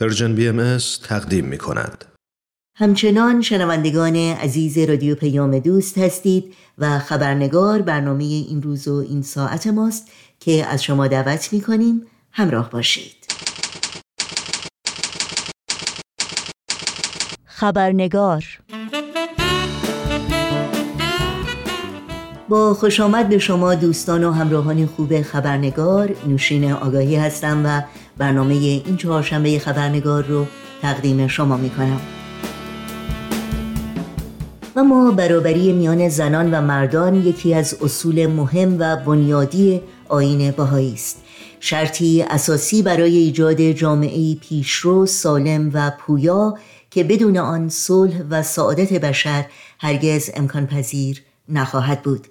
Persian BMS تقدیم می کند. همچنان شنوندگان عزیز رادیو پیام دوست هستید و خبرنگار برنامه این روز و این ساعت ماست که از شما دعوت می کنیم همراه باشید. خبرنگار با خوش آمد به شما دوستان و همراهان خوب خبرنگار. نوشین آگاهی هستم و برنامه این چهارشنبه خبرنگار رو تقدیم شما می کنم و ما برابری میان زنان و مردان یکی از اصول مهم و بنیادی آین بهایی است. شرطی اساسی برای ایجاد جامعه پیشرو سالم و پویا که بدون آن صلح و سعادت بشر هرگز امکان پذیر نخواهد بود.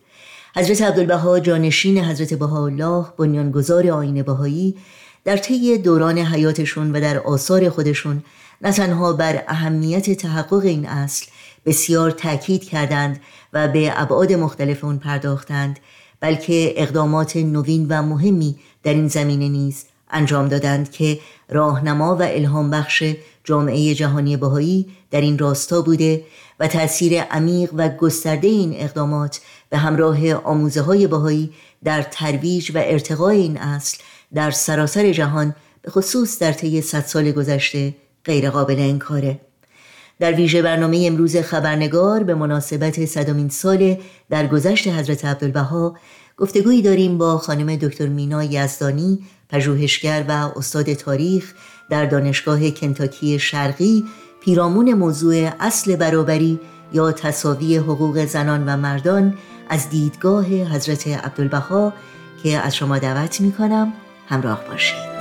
حضرت عبدالبها جانشین حضرت بهاءالله بنیانگذار آین بهایی در طی دوران حیاتشون و در آثار خودشون نه تنها بر اهمیت تحقق این اصل بسیار تاکید کردند و به ابعاد مختلف اون پرداختند بلکه اقدامات نوین و مهمی در این زمینه نیز انجام دادند که راهنما و الهام بخش جامعه جهانی بهایی در این راستا بوده و تأثیر عمیق و گسترده این اقدامات به همراه آموزه های بهایی در ترویج و ارتقای این اصل در سراسر جهان به خصوص در طی صد سال گذشته غیرقابل انکاره. در ویژه برنامه امروز خبرنگار به مناسبت صدامین سال در گذشت حضرت عبدالبها گفتگویی داریم با خانم دکتر مینا یزدانی پژوهشگر و استاد تاریخ در دانشگاه کنتاکی شرقی پیرامون موضوع اصل برابری یا تصاوی حقوق زنان و مردان از دیدگاه حضرت عبدالبها که از شما دعوت می کنم همراه باشید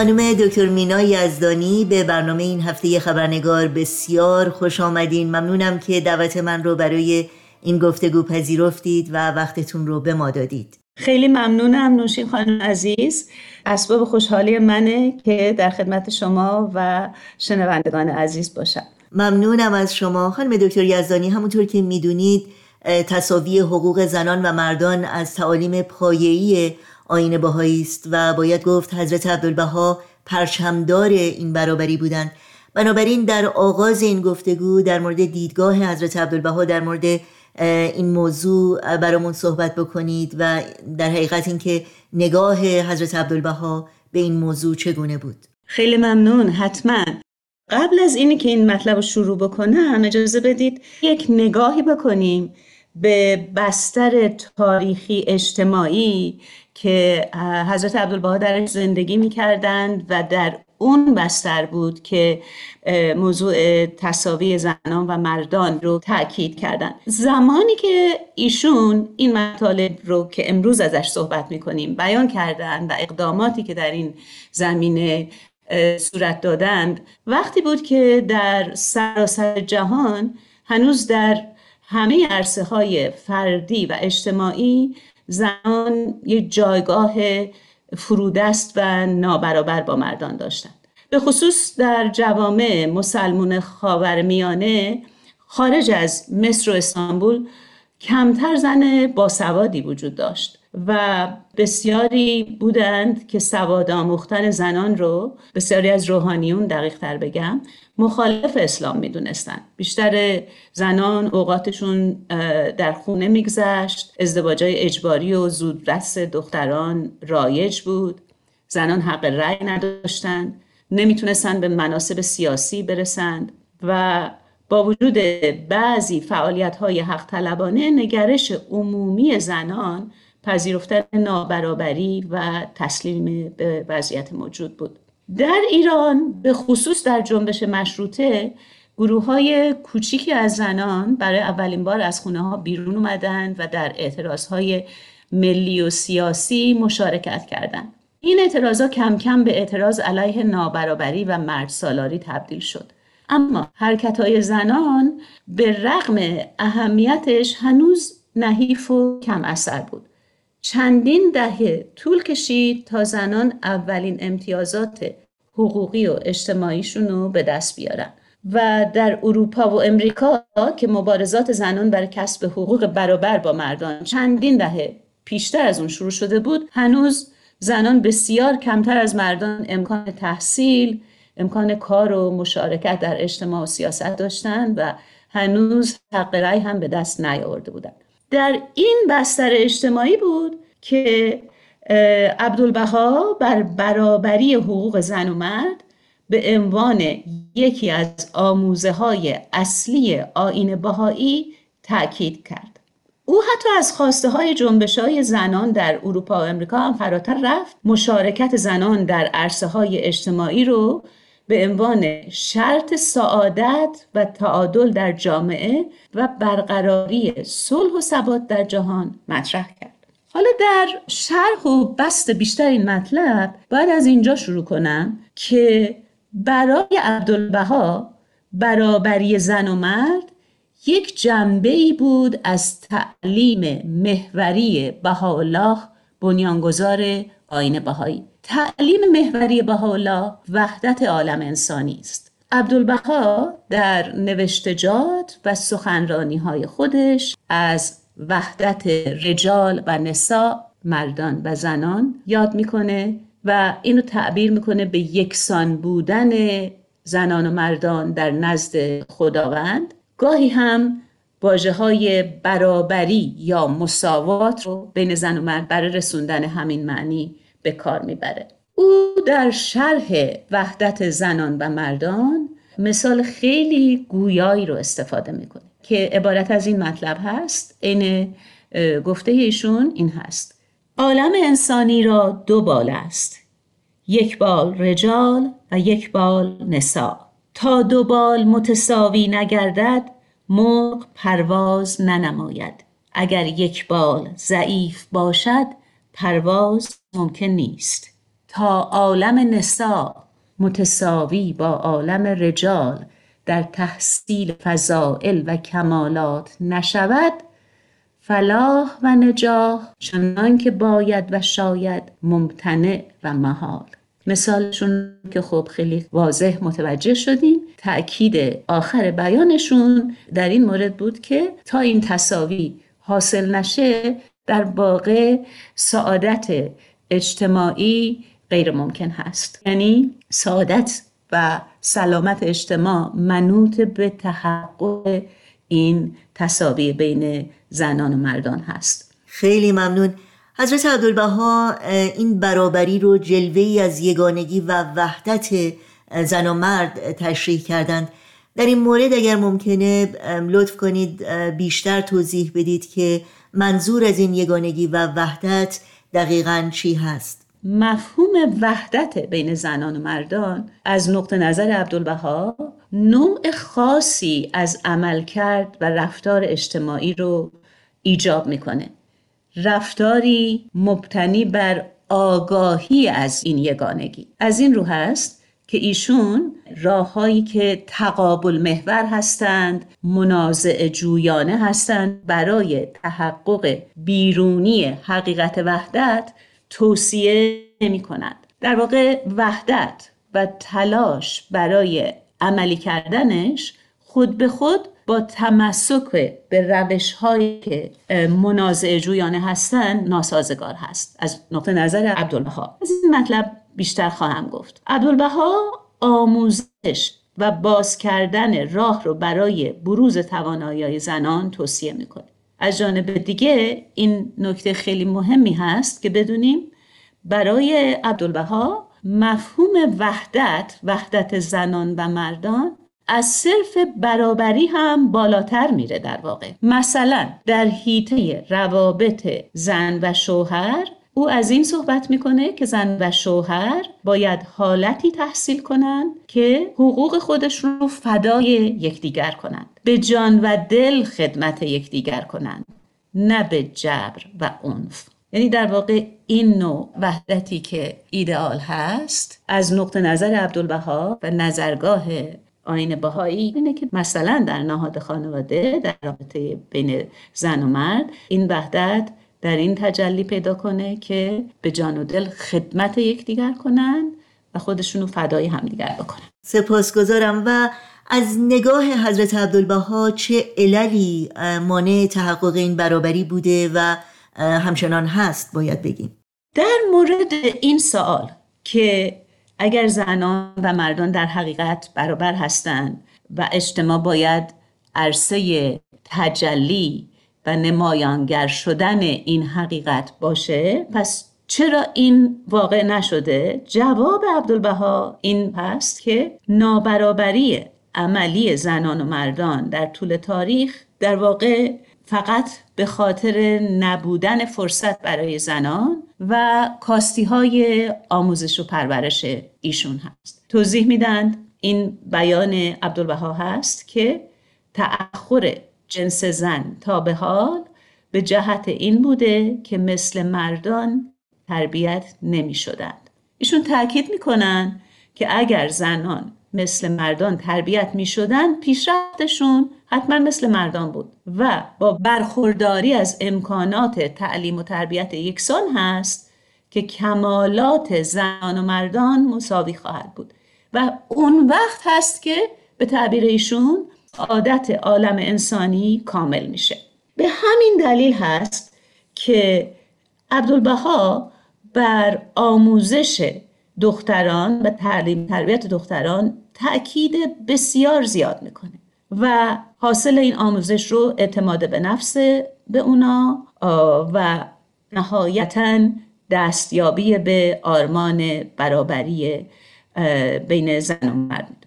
خانم دکتر مینا یزدانی به برنامه این هفته خبرنگار بسیار خوش آمدین. ممنونم که دعوت من رو برای این گفتگو پذیرفتید و وقتتون رو به ما دادید. خیلی ممنونم نوشین خانم عزیز. اسباب خوشحالی منه که در خدمت شما و شنوندگان عزیز باشم. ممنونم از شما. خانم دکتر یزدانی همونطور که می‌دونید تصاوی حقوق زنان و مردان از تعالیم پایه‌ای آین بهایی است و باید گفت حضرت عبدالبها پرچمدار این برابری بودند. بنابراین در آغاز این گفتگو در مورد دیدگاه حضرت عبدالبها در مورد این موضوع برامون صحبت بکنید و در حقیقت اینکه نگاه حضرت عبدالبها به این موضوع چگونه بود. خیلی ممنون حتما. قبل از اینی که این مطلب رو شروع بکنم اجازه بدید یک نگاهی بکنیم به بستر تاریخی اجتماعی که حضرت عبدالبها درش زندگی می‌کردند و در اون بستر بود که موضوع تصاوی زنان و مردان رو تاکید کردن. زمانی که ایشون این مطالب رو که امروز ازش صحبت می‌کنیم بیان کردن و اقداماتی که در این زمینه صورت دادند وقتی بود که در سراسر جهان هنوز در همه عرصه های فردی و اجتماعی زنان یک جایگاه فرودست و نابرابر با مردان داشتند. به خصوص در جوامع مسلمون خاورمیانه خارج از مصر و استانبول کمتر زن باسوادی وجود داشت و بسیاری بودند که سواد آموختن زنان رو بسیاری از روحانیون دقیق تر بگم مخالف اسلام می‌دونستند بیشتر زنان اوقاتشون در خونه میگذشت. ازدواجای اجباری و زودرس دختران رایج بود. زنان حق رأی نداشتند نمی‌تونستند به مناسب سیاسی برسند و با وجود بعضی فعالیت های حق طلبانه نگرش عمومی زنان پذیرفتن نابرابری و تسلیم به وضعیت موجود بود. در ایران به خصوص در جنبش مشروطه گروه های کوچیکی از زنان برای اولین بار از خونه ها بیرون اومدند و در اعتراض های ملی و سیاسی مشارکت کردند. این اعتراض ها کم کم به اعتراض علیه نابرابری و مرد سالاری تبدیل شد. اما حرکت های زنان به رغم اهمیتش هنوز نحیف و کم اثر بود. چندین دهه طول کشید تا زنان اولین امتیازات حقوقی و اجتماعیشون رو به دست بیارن. و در اروپا و امریکا که مبارزات زنان برای کسب حقوق برابر با مردان چندین دهه پیشتر از اون شروع شده بود هنوز زنان بسیار کمتر از مردان امکان تحصیل امکان کار و مشارکت در اجتماع و سیاست داشتند و هنوز حق رأی هم به دست نیاورده بودند در این بستر اجتماعی بود که عبدالبها بر برابری حقوق زن و مرد به عنوان یکی از آموزه های اصلی آین بهایی تاکید کرد. او حتی از خواسته های جنبش های زنان در اروپا و امریکا هم فراتر رفت مشارکت زنان در عرصه های اجتماعی رو به عنوان شرط سعادت و تعادل در جامعه و برقراری صلح و ثبات در جهان مطرح کرد. حالا در شرح و بست بیشتر این مطلب باید از اینجا شروع کنم که برای عبدالبها برابری زن و مرد یک جنبه ای بود از تعلیم محوری بهاءالله بنیانگذار آین بهایی. تعلیم محوری بهاءالله وحدت عالم انسانی است. عبدالبها در نوشتجات و سخنرانی های خودش از وحدت رجال و نسا مردان و زنان یاد می‌کنه و اینو تعبیر می‌کنه به یکسان بودن زنان و مردان در نزد خداوند. گاهی هم واجه های برابری یا مساوات رو بین زن و مرد برای رسوندن همین معنی به کار می‌بره. او در شرح وحدت زنان و مردان مثال خیلی گویایی رو استفاده می‌کنه. که عبارت از این مطلب هست این گفته ایشون این هست. عالم انسانی را دو بال است. یک بال رجال و یک بال نسا. تا دو بال متساوی نگردد مرغ پرواز ننماید. اگر یک بال ضعیف باشد پرواز ممکن نیست. تا عالم نسا متساوی با عالم رجال در تحصیل فضائل و کمالات نشود فلاح و نجاح چنان که باید و شاید ممتنع و محال. مثالشون که خب خیلی واضح متوجه شدیم. تأکید آخر بیانشون در این مورد بود که تا این تصاوی حاصل نشه در واقع سعادت اجتماعی غیر ممکن هست. یعنی سعادت و سلامت اجتماع منوط به تحقق این تصاوی بین زنان و مردان هست. خیلی ممنون. حضرت عبدالبها این برابری رو جلوه ای از یگانگی و وحدت زن و مرد تشریح کردند. در این مورد اگر ممکنه لطف کنید بیشتر توضیح بدید که منظور از این یگانگی و وحدت دقیقا چی هست. مفهوم وحدت بین زنان و مردان از نقطه نظر عبدالبها نوع خاصی از عمل کرد و رفتار اجتماعی رو ایجاب می‌کنه. رفتاری مبتنی بر آگاهی از این یگانگی. از این رو هست که ایشون راههایی که تقابل محور هستند منازع جویانه هستند برای تحقق بیرونی حقیقت وحدت توصیه نمی کند. در واقع وحدت و تلاش برای عملی کردنش خود به خود با تمسک به روش هایی که منازع جویانه هستند ناسازگار هست. از نقطه نظر عبدالبها. از این مطلب بیشتر خواهم گفت. عبدالبها آموزش و باز کردن راه رو برای بروز توانایی زنان توصیه می‌کنه از جانب دیگه این نکته خیلی مهمی هست که بدونیم برای عبدالبها مفهوم وحدت وحدت زنان و مردان از صرف برابری هم بالاتر میره در واقع. مثلا در حیطه روابط زن و شوهر او از این صحبت می‌کنه که زن و شوهر باید حالتی تحصیل کنند که حقوق خودشون رو فدای یکدیگر کنند. به جان و دل خدمت یکدیگر کنند. نه به جبر و عنف. یعنی در واقع این نوع وحدتی که ایدئال هست از نقطه نظر عبدالبها و نظرگاه آین بهایی اینه که مثلا در نهاد خانواده در رابطه بین زن و مرد این وحدت در این تجلی پیدا کنه که به جان و دل خدمت یکدیگر کنن و خودشونو فدای همدیگر بکنن. سپاسگزارم و از نگاه حضرت عبدالبها چه عللی مانع تحقق این برابری بوده و همچنان هست باید بگیم؟ در مورد این سوال که اگر زنان و مردان در حقیقت برابر هستند و اجتماع باید عرصه تجلی و نمایانگر شدن این حقیقت باشه پس چرا این واقع نشده؟ جواب عبدالبها این هست که نابرابری عملی زنان و مردان در طول تاریخ در واقع فقط به خاطر نبودن فرصت برای زنان و کاستی های آموزش و پرورش ایشون هست توضیح میدند این بیان عبدالبها هست که تأخر جنس زن تا به حال به جهت این بوده که مثل مردان تربیت نمی شدند. ایشون تاکید می‌کنن که اگر زنان مثل مردان تربیت می شدن پیشرفتشون حتما مثل مردان بود و با برخورداری از امکانات تعلیم و تربیت یکسان هست که کمالات زنان و مردان مساوی خواهد بود و اون وقت هست که به تعبیر ایشون عادت عالم انسانی کامل میشه. به همین دلیل هست که عبدالبها بر آموزش دختران و تعلیم تربیت دختران تأکید بسیار زیاد می‌کنه و حاصل این آموزش رو اعتماد به نفس به اونا و نهایتا دستیابی به آرمان برابری بین زن و مرد.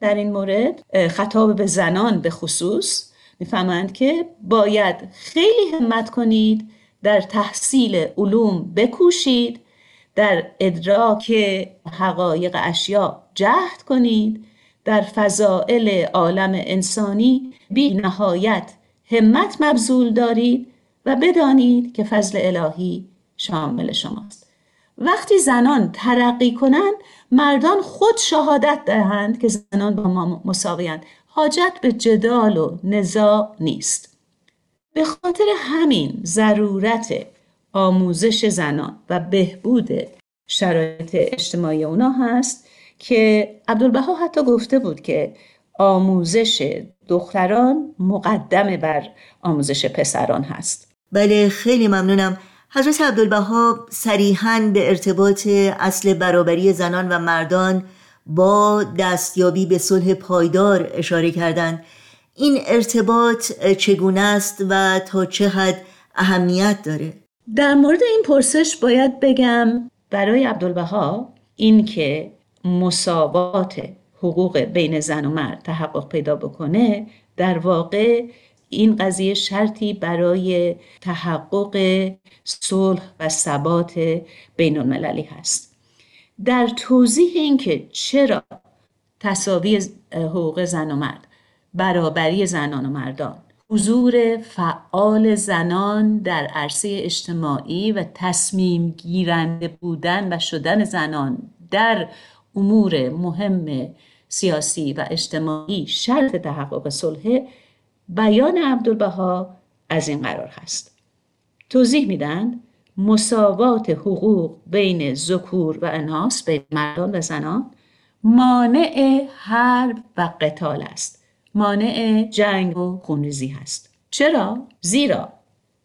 در این مورد خطاب به زنان به خصوص می‌فهمند که باید خیلی همت کنید در تحصیل علوم بکوشید در ادراک حقایق اشیا جهد کنید در فضائل عالم انسانی بی نهایت همت مبذول دارید و بدانید که فضل الهی شامل شماست. وقتی زنان ترقی کنند مردان خود شهادت دهند که زنان با ما مساویند حاجت به جدال و نزاع نیست. به خاطر همین ضرورت آموزش زنان و بهبود شرایط اجتماعی اونا هست که عبدالبها حتی گفته بود که آموزش دختران مقدم بر آموزش پسران هست. بله خیلی ممنونم. حضرت عبدالبها صریحا به ارتباط اصل برابری زنان و مردان با دستیابی به صلح پایدار اشاره کردند. این ارتباط چگونه است و تا چه حد اهمیت داره؟ در مورد این پرسش باید بگم برای عبدالبها این که مساوات حقوق بین زن و مرد تحقق پیدا بکنه در واقع این قضیه شرطی برای تحقق صلح و ثبات بین المللی هست. در توضیح اینکه چرا تصاوی حقوق زن و مرد برابری زنان و مردان حضور فعال زنان در عرصه اجتماعی و تصمیم گیرنده بودن و شدن زنان در امور مهم سیاسی و اجتماعی شرط تحقق صلح بیان عبدالبها از این قرار هست. توضیح میدن مساوات حقوق بین ذکور و اناس بین مردان و زنان مانع حرب و قتال است. مانع جنگ و خونریزی هست. چرا؟ زیرا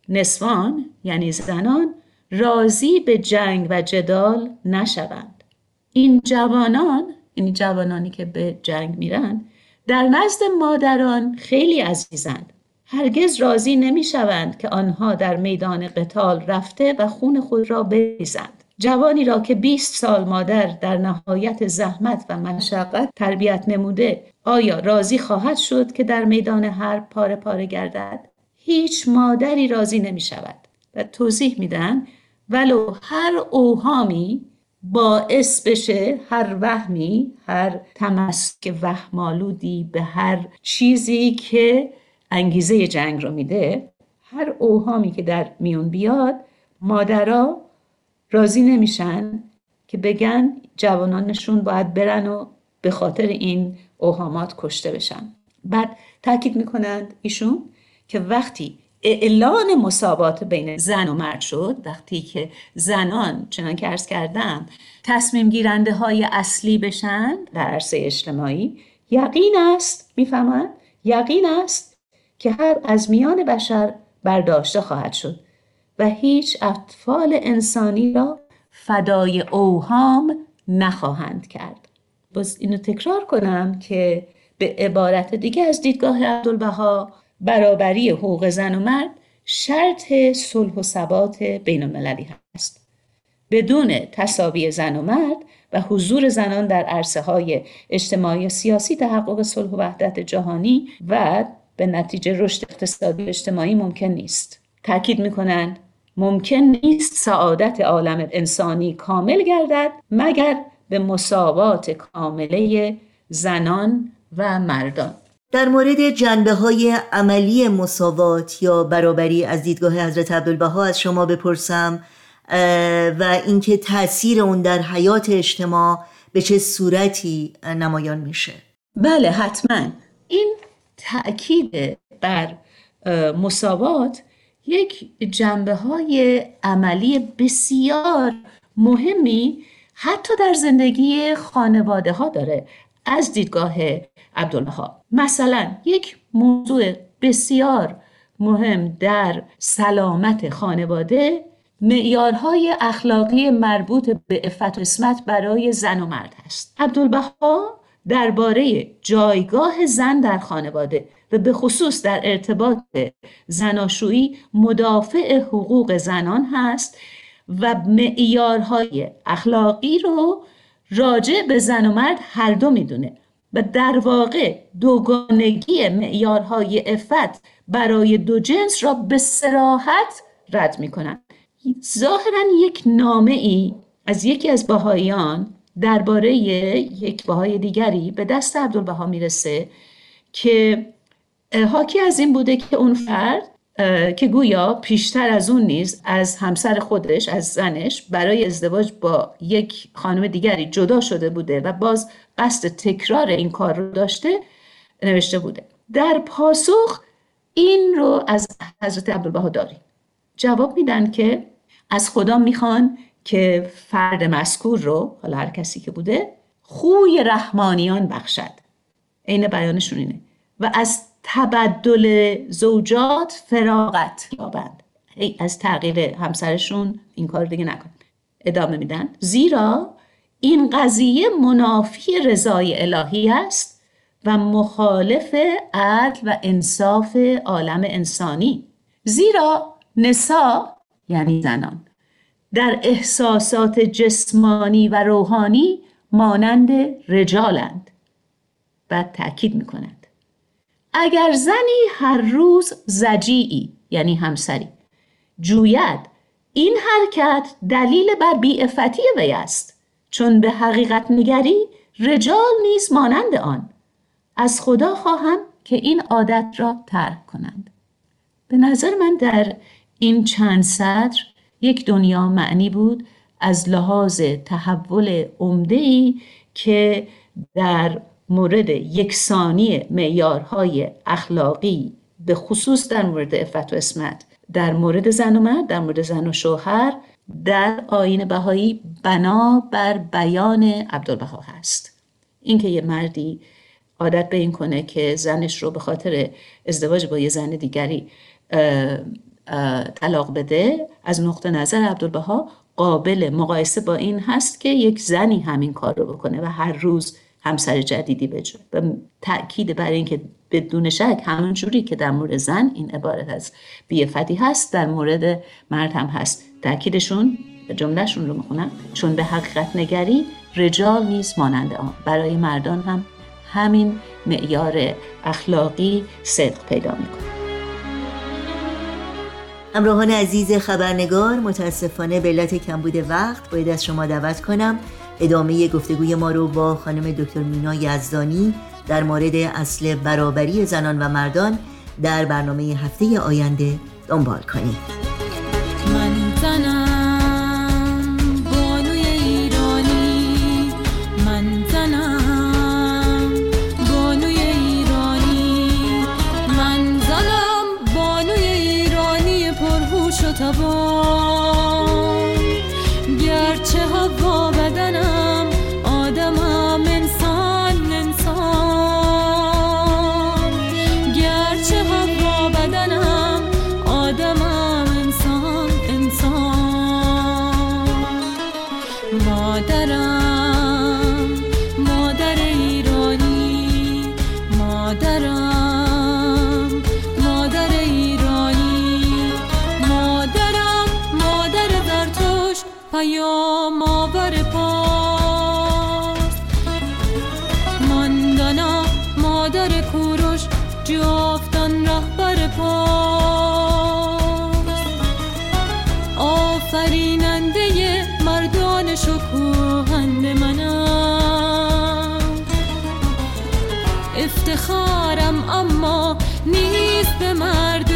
نسوان یعنی زنان راضی به جنگ و جدال نشوند. این جوانان این جوانانی که به جنگ میرن در نزد مادران خیلی عزیزند. هرگز راضی نمی شوند که آنها در میدان قتال رفته و خون خود را بریزند. جوانی را که 20 سال مادر در نهایت زحمت و مشقت تربیت نموده آیا راضی خواهد شد که در میدان حرب پاره پاره گردد؟ هیچ مادری راضی نمی شود و توضیح میدن ولو هر اوهامی باعث بشه هر وهمی هر تمسک وهمالودی به هر چیزی که انگیزه جنگ رو میده هر اوهامی که در میون بیاد مادرها راضی نمیشن که بگن جوانانشون باید برن و به خاطر این اوهامات کشته بشن. بعد تاکید می‌کنند ایشون که وقتی اعلان مساوات بین زن و مرد شد. وقتی که زنان چنان که ارز کردم تصمیم گیرنده های اصلی بشن در عرصه اجتماعی یقین است می‌فهمند یقین است که هر از میان بشر برداشته خواهد شد و هیچ اطفال انسانی را فدای اوهام نخواهند کرد. باز اینو تکرار کنم که به عبارت دیگه از دیدگاه عبدالبها برابری حقوق زن و مرد شرط صلح و ثبات بین المللی هست. بدون تصاوی زن و مرد و حضور زنان در عرصه های اجتماعی و سیاسی تحقق صلح و وحدت جهانی و به نتیجه رشد اقتصادی و اجتماعی ممکن نیست. تاکید می‌کنند ممکن نیست سعادت عالم انسانی کامل گردد مگر به مساوات کامله زنان و مردان. در مورد جنبه های عملی مساوات یا برابری از دیدگاه حضرت عبدالبها از شما بپرسم و اینکه تاثیر اون در حیات اجتماع به چه صورتی نمایان میشه. بله حتما. این تأکید بر مساوات یک جنبه های عملی بسیار مهمی حتی در زندگی خانواده ها داره از دیدگاه عبدالبها. مثلا یک موضوع بسیار مهم در سلامت خانواده معیارهای اخلاقی مربوط به افت و اسمت برای زن و مرد هست عبدالبها درباره جایگاه زن در خانواده و به خصوص در ارتباط زناشویی مدافع حقوق زنان هست و معیارهای اخلاقی رو راجع به زن و مرد هر دو می‌دونه. و در واقع دوگانگی معیارهای افت برای دو جنس را به سراحت رد می‌کنن ظاهرا یک نامه ای از یکی از باهایان درباره یک باهای دیگری به دست عبدالبها می‌رسه که حاکی از این بوده که اون فرد که گویا پیشتر از اون نیز از همسر خودش از زنش برای ازدواج با یک خانم دیگری جدا شده بوده و باز قصد تکرار این کار رو داشته نوشته بوده. در پاسخ این رو از حضرت عبدالبها داریم جواب میدن که از خدا می‌خوان که فرد مذکور رو حالا هر کسی که بوده خوی رحمانیان بخشد. عین بیانشون اینه. و از تبدل زوجات فراغت یابند. از تغییر همسرشون این کار دیگه نکن. ادامه میدن. زیرا این قضیه منافی رضای الهی است و مخالف عدل و انصاف عالم انسانی. زیرا نسا یعنی زنان در احساسات جسمانی و روحانی مانند رجالند و تأکید می‌کنند. اگر زنی هر روز زجیعی یعنی همسری جوید این حرکت دلیل بر بیعفتی وی است. چون به حقیقت نگری رجال نیز مانند آن. از خدا خواهم که این عادت را ترک کنند. به نظر من در این چند سطر یک دنیا معنی بود از لحاظ تحول عمده ای که در مورد یکسانی معیارهای اخلاقی به خصوص در مورد افت و اسمت در مورد زن و مرد در مورد زن و شوهر در آین بهایی بنا بر بیان عبدالبها هست. اینکه یه مردی عادت به این کنه که زنش رو به خاطر ازدواج با یه زن دیگری طلاق بده از نقطه نظر عبدالبها قابل مقایسه با این هست که یک زنی همین کار رو بکنه و هر روز همسر جدیدی بجه و تأکید بر اینکه بدون شک همون جوری که در مورد زن این عبارت از بیفتی هست در مورد مرد هم هست. تأکیدشون جملهشون رو می‌خونم. چون به حقیقت نگری رجال نیز مانند آن. برای مردان هم همین معیار اخلاقی صدق پیدا می‌کنه. همراهان عزیز خبرنگار متاسفانه به علت کمبود وقت باید از شما دعوت کنم. ادامه گفتگوی ما رو با خانم دکتر مینا یزدانی در مورد اصل برابری زنان و مردان در برنامه هفته آینده دنبال کنید گرچه پیام آور پاس. ماندانا مادر کوروش جافتان رهبر پاس. آفریننده مردان شکوهند من افتخارم اما نیست به مرد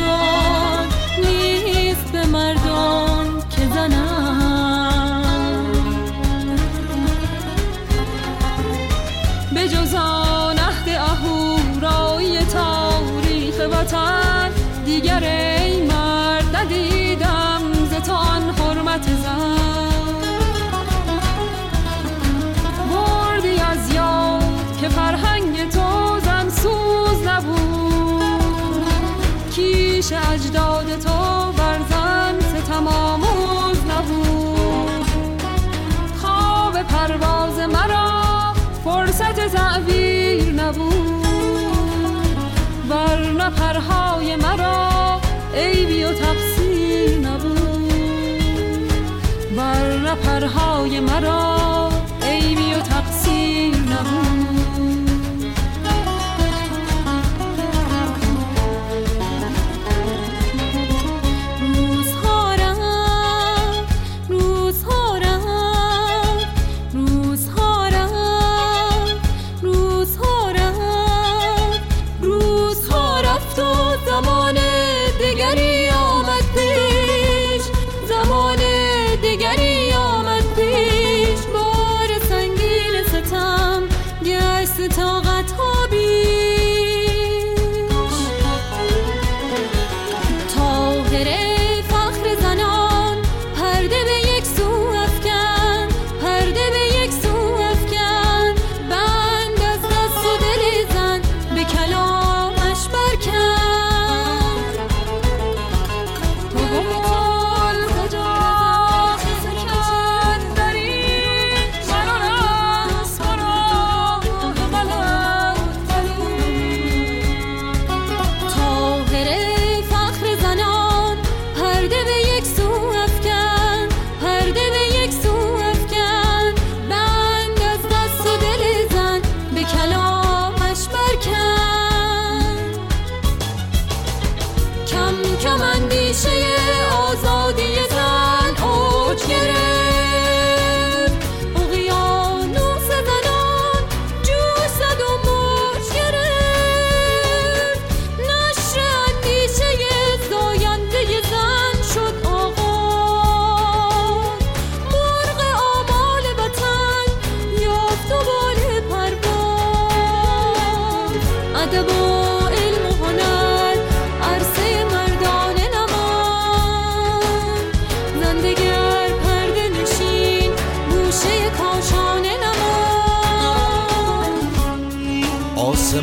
پرهای مرا.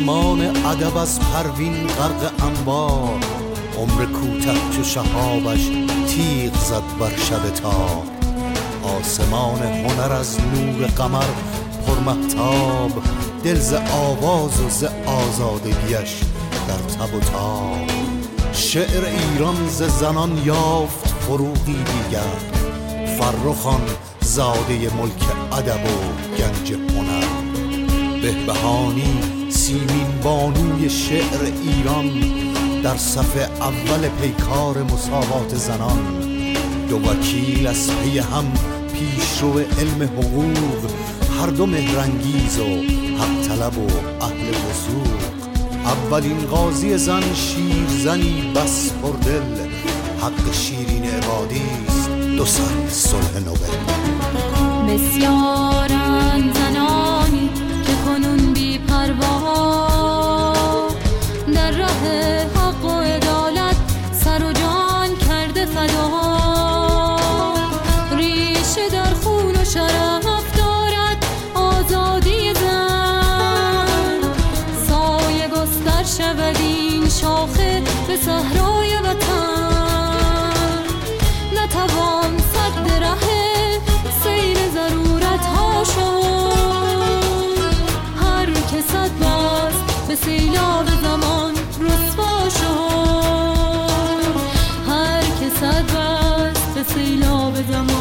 آسمان ادب از پروین غرق انبار. عمر کوته چو شهابش تیغ زد بر شب تار. آسمان هنر از نور قمر پرمهتاب. دل ز آواز و ز آزادگیش در تب و تاب. شعر ایران ز زنان یافت فروغی دیگر. فرخان زاده ملک ادب و گنج هنر. بهبهانی سیمین بانوی شعر ایران در صف اول پیکار مساوات زنان. دو وکیل از پی هم پیشرو علم حقوق هر دو مهرنگیز و حق طلب و اهل وسوق اولین قاضی زن شیرزنی بس پردل حق شیرین عبادی است دو سر صلح نوبل. بسیارن زنانی به سیلاب زمان رسوا شد. هر که صد به سیلاب زمان